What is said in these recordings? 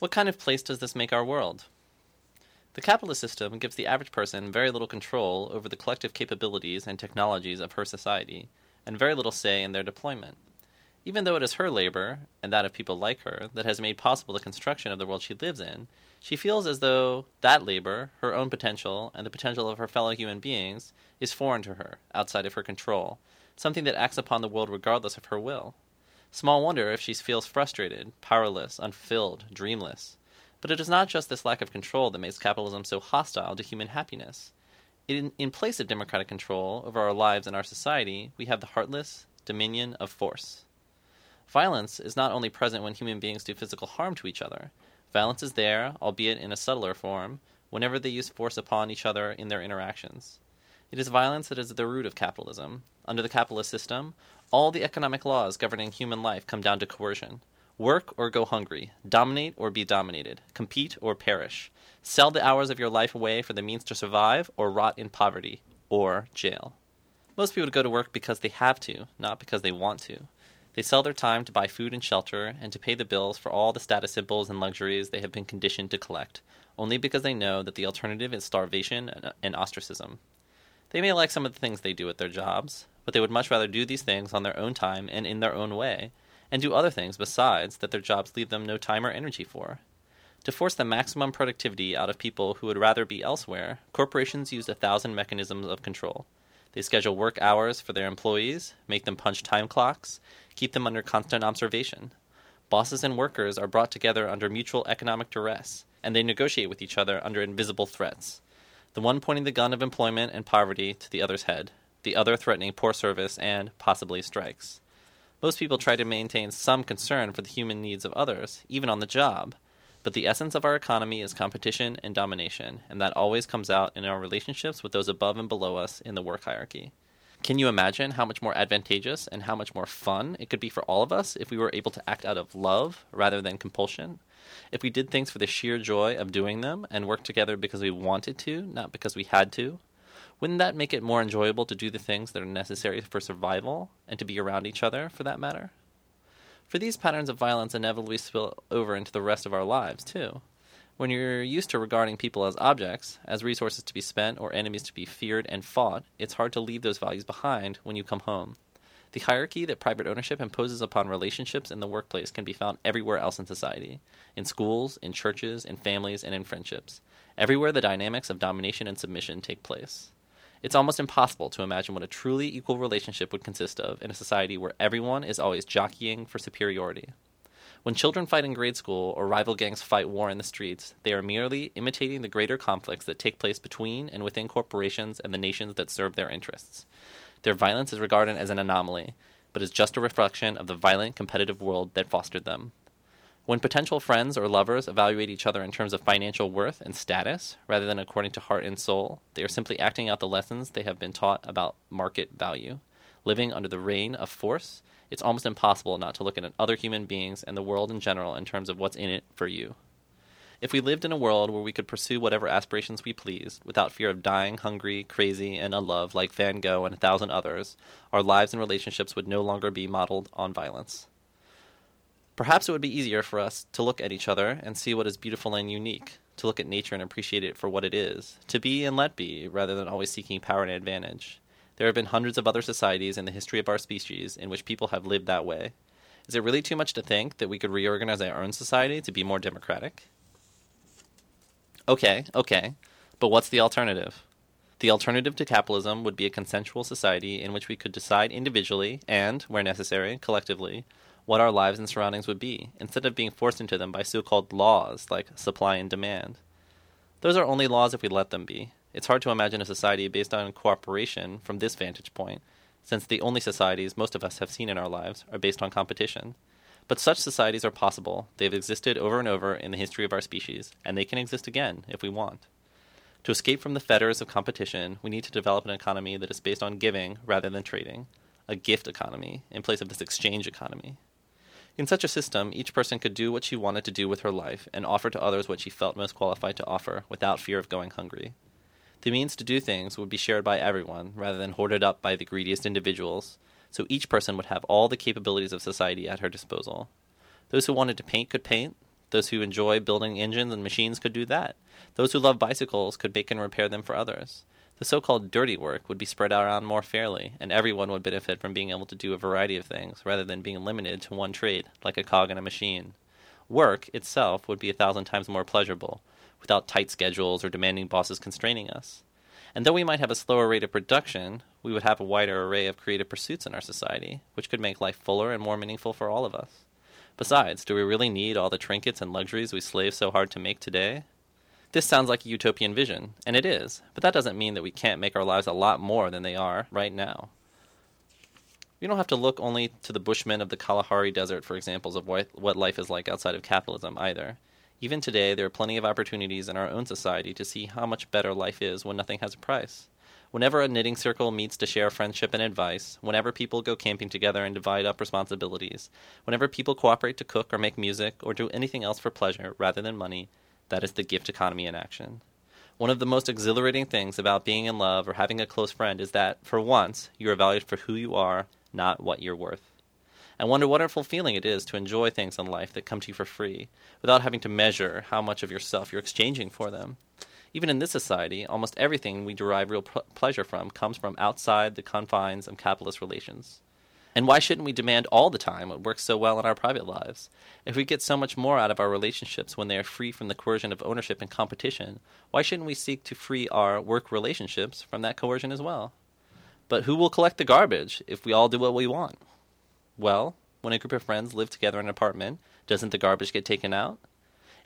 What kind of place does this make our world? The capitalist system gives the average person very little control over the collective capabilities and technologies of her society, and very little say in their deployment. Even though it is her labor, and that of people like her, that has made possible the construction of the world she lives in, she feels as though that labor, her own potential, and the potential of her fellow human beings, is foreign to her, outside of her control, something that acts upon the world regardless of her will. Small wonder if she feels frustrated, powerless, unfulfilled, dreamless. But it is not just this lack of control that makes capitalism so hostile to human happiness. In, in place of democratic control over our lives and our society, we have the heartless dominion of force. Violence is not only present when human beings do physical harm to each other. Violence is there, albeit in a subtler form, whenever they use force upon each other in their interactions. It is violence that is at the root of capitalism. Under the capitalist system, all the economic laws governing human life come down to coercion. Work or go hungry, dominate or be dominated, compete or perish, sell the hours of your life away for the means to survive, or rot in poverty, or jail. Most people go to work because they have to, not because they want to. They sell their time to buy food and shelter and to pay the bills for all the status symbols and luxuries they have been conditioned to collect, only because they know that the alternative is starvation and uh, ostracism. They may like some of the things they do at their jobs, but they would much rather do these things on their own time and in their own way, and do other things besides that their jobs leave them no time or energy for. To force the maximum productivity out of people who would rather be elsewhere, corporations use a thousand mechanisms of control. They schedule work hours for their employees, make them punch time clocks, keep them under constant observation. Bosses and workers are brought together under mutual economic duress, and they negotiate with each other under invisible threats the one pointing the gun of employment and poverty to the other's head, the other threatening poor service and, possibly, strikes. Most people try to maintain some concern for the human needs of others, even on the job. But the essence of our economy is competition and domination, and that always comes out in our relationships with those above and below us in the work hierarchy. Can you imagine how much more advantageous and how much more fun it could be for all of us if we were able to act out of love rather than compulsion? If we did things for the sheer joy of doing them and worked together because we wanted to, not because we had to, wouldn't that make it more enjoyable to do the things that are necessary for survival and to be around each other for that matter? For these patterns of violence inevitably spill over into the rest of our lives, too. When you're used to regarding people as objects, as resources to be spent or enemies to be feared and fought, it's hard to leave those values behind when you come home. The hierarchy that private ownership imposes upon relationships in the workplace can be found everywhere else in society in schools, in churches, in families, and in friendships. Everywhere the dynamics of domination and submission take place. It's almost impossible to imagine what a truly equal relationship would consist of in a society where everyone is always jockeying for superiority. When children fight in grade school or rival gangs fight war in the streets, they are merely imitating the greater conflicts that take place between and within corporations and the nations that serve their interests. Their violence is regarded as an anomaly, but is just a reflection of the violent, competitive world that fostered them. When potential friends or lovers evaluate each other in terms of financial worth and status, rather than according to heart and soul, they are simply acting out the lessons they have been taught about market value. Living under the reign of force, it's almost impossible not to look at other human beings and the world in general in terms of what's in it for you. If we lived in a world where we could pursue whatever aspirations we pleased, without fear of dying hungry, crazy, and unloved like Van Gogh and a thousand others, our lives and relationships would no longer be modeled on violence. Perhaps it would be easier for us to look at each other and see what is beautiful and unique, to look at nature and appreciate it for what it is, to be and let be, rather than always seeking power and advantage. There have been hundreds of other societies in the history of our species in which people have lived that way. Is it really too much to think that we could reorganize our own society to be more democratic? Okay, okay. But what's the alternative? The alternative to capitalism would be a consensual society in which we could decide individually and, where necessary, collectively, what our lives and surroundings would be, instead of being forced into them by so called laws like supply and demand. Those are only laws if we let them be. It's hard to imagine a society based on cooperation from this vantage point, since the only societies most of us have seen in our lives are based on competition. But such societies are possible. They've existed over and over in the history of our species, and they can exist again if we want. To escape from the fetters of competition, we need to develop an economy that is based on giving rather than trading, a gift economy in place of this exchange economy. In such a system, each person could do what she wanted to do with her life and offer to others what she felt most qualified to offer without fear of going hungry. The means to do things would be shared by everyone rather than hoarded up by the greediest individuals, so each person would have all the capabilities of society at her disposal. Those who wanted to paint could paint, Those who enjoy building engines and machines could do that. Those who love bicycles could make and repair them for others. The so called dirty work would be spread around more fairly, and everyone would benefit from being able to do a variety of things rather than being limited to one trade, like a cog in a machine. Work itself would be a thousand times more pleasurable, without tight schedules or demanding bosses constraining us. And though we might have a slower rate of production, we would have a wider array of creative pursuits in our society, which could make life fuller and more meaningful for all of us. Besides, do we really need all the trinkets and luxuries we slave so hard to make today? This sounds like a utopian vision, and it is, but that doesn't mean that we can't make our lives a lot more than they are right now. We don't have to look only to the Bushmen of the Kalahari Desert for examples of what life is like outside of capitalism either. Even today, there are plenty of opportunities in our own society to see how much better life is when nothing has a price. Whenever a knitting circle meets to share friendship and advice, whenever people go camping together and divide up responsibilities, whenever people cooperate to cook or make music or do anything else for pleasure rather than money, that is the gift economy in action. One of the most exhilarating things about being in love or having a close friend is that, for once, you are valued for who you are, not what you're worth. And what a wonderful feeling it is to enjoy things in life that come to you for free, without having to measure how much of yourself you're exchanging for them. Even in this society, almost everything we derive real pl- pleasure from comes from outside the confines of capitalist relations. And why shouldn't we demand all the time what works so well in our private lives? If we get so much more out of our relationships when they are free from the coercion of ownership and competition, why shouldn't we seek to free our work relationships from that coercion as well? But who will collect the garbage if we all do what we want? Well, when a group of friends live together in an apartment, doesn't the garbage get taken out?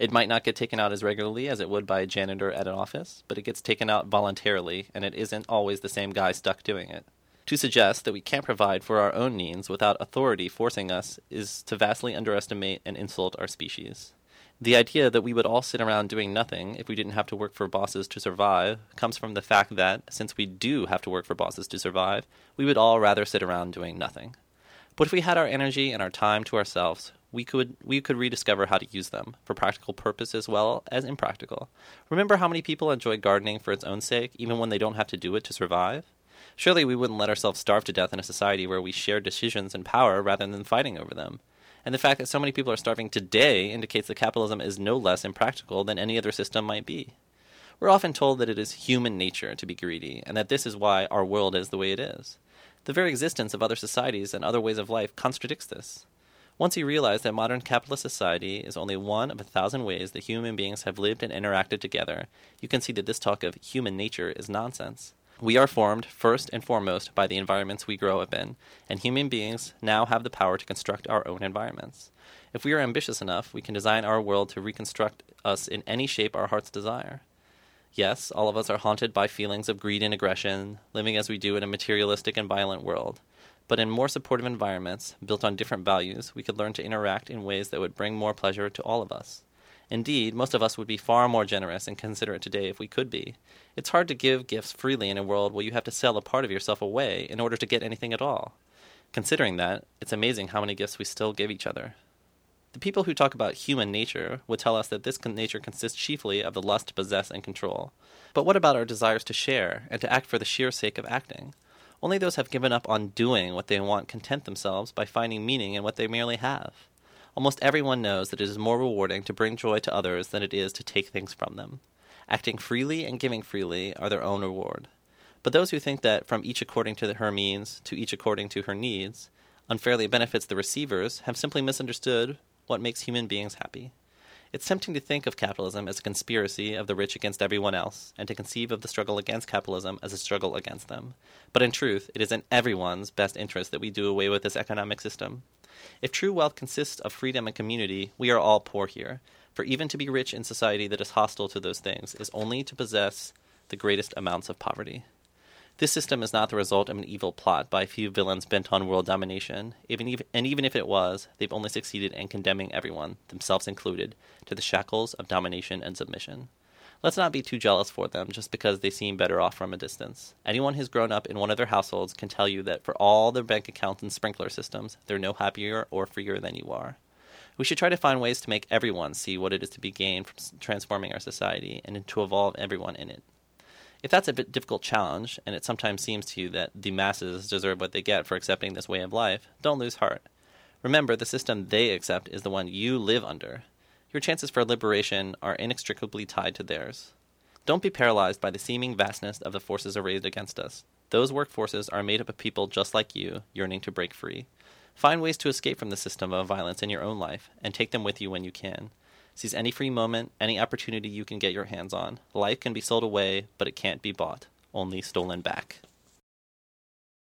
It might not get taken out as regularly as it would by a janitor at an office, but it gets taken out voluntarily, and it isn't always the same guy stuck doing it. To suggest that we can't provide for our own needs without authority forcing us is to vastly underestimate and insult our species. The idea that we would all sit around doing nothing if we didn't have to work for bosses to survive comes from the fact that, since we do have to work for bosses to survive, we would all rather sit around doing nothing. But if we had our energy and our time to ourselves, we could we could rediscover how to use them for practical purpose as well as impractical. Remember how many people enjoy gardening for its own sake, even when they don't have to do it to survive? Surely we wouldn't let ourselves starve to death in a society where we share decisions and power rather than fighting over them. And the fact that so many people are starving today indicates that capitalism is no less impractical than any other system might be. We're often told that it is human nature to be greedy, and that this is why our world is the way it is. The very existence of other societies and other ways of life contradicts this. Once you realize that modern capitalist society is only one of a thousand ways that human beings have lived and interacted together, you can see that this talk of human nature is nonsense. We are formed first and foremost by the environments we grow up in, and human beings now have the power to construct our own environments. If we are ambitious enough, we can design our world to reconstruct us in any shape our hearts desire. Yes, all of us are haunted by feelings of greed and aggression, living as we do in a materialistic and violent world. But in more supportive environments, built on different values, we could learn to interact in ways that would bring more pleasure to all of us. Indeed, most of us would be far more generous and considerate today if we could be. It's hard to give gifts freely in a world where you have to sell a part of yourself away in order to get anything at all. Considering that, it's amazing how many gifts we still give each other. The people who talk about human nature would tell us that this nature consists chiefly of the lust to possess and control. But what about our desires to share and to act for the sheer sake of acting? Only those have given up on doing what they want content themselves by finding meaning in what they merely have. Almost everyone knows that it is more rewarding to bring joy to others than it is to take things from them. Acting freely and giving freely are their own reward. But those who think that from each according to her means to each according to her needs unfairly benefits the receivers have simply misunderstood what makes human beings happy. It's tempting to think of capitalism as a conspiracy of the rich against everyone else, and to conceive of the struggle against capitalism as a struggle against them. But in truth, it is in everyone's best interest that we do away with this economic system. If true wealth consists of freedom and community, we are all poor here. For even to be rich in society that is hostile to those things is only to possess the greatest amounts of poverty. This system is not the result of an evil plot by a few villains bent on world domination, even, even, and even if it was, they've only succeeded in condemning everyone, themselves included, to the shackles of domination and submission. Let's not be too jealous for them just because they seem better off from a distance. Anyone who's grown up in one of their households can tell you that for all their bank accounts and sprinkler systems, they're no happier or freer than you are. We should try to find ways to make everyone see what it is to be gained from transforming our society and to involve everyone in it. If that's a bit difficult challenge, and it sometimes seems to you that the masses deserve what they get for accepting this way of life, don't lose heart. Remember, the system they accept is the one you live under. your chances for liberation are inextricably tied to theirs. Don't be paralyzed by the seeming vastness of the forces arrayed against us. Those work forces are made up of people just like you, yearning to break free. Find ways to escape from the system of violence in your own life, and take them with you when you can. Seize any free moment, any opportunity you can get your hands on. Life can be sold away, but it can't be bought, only stolen back.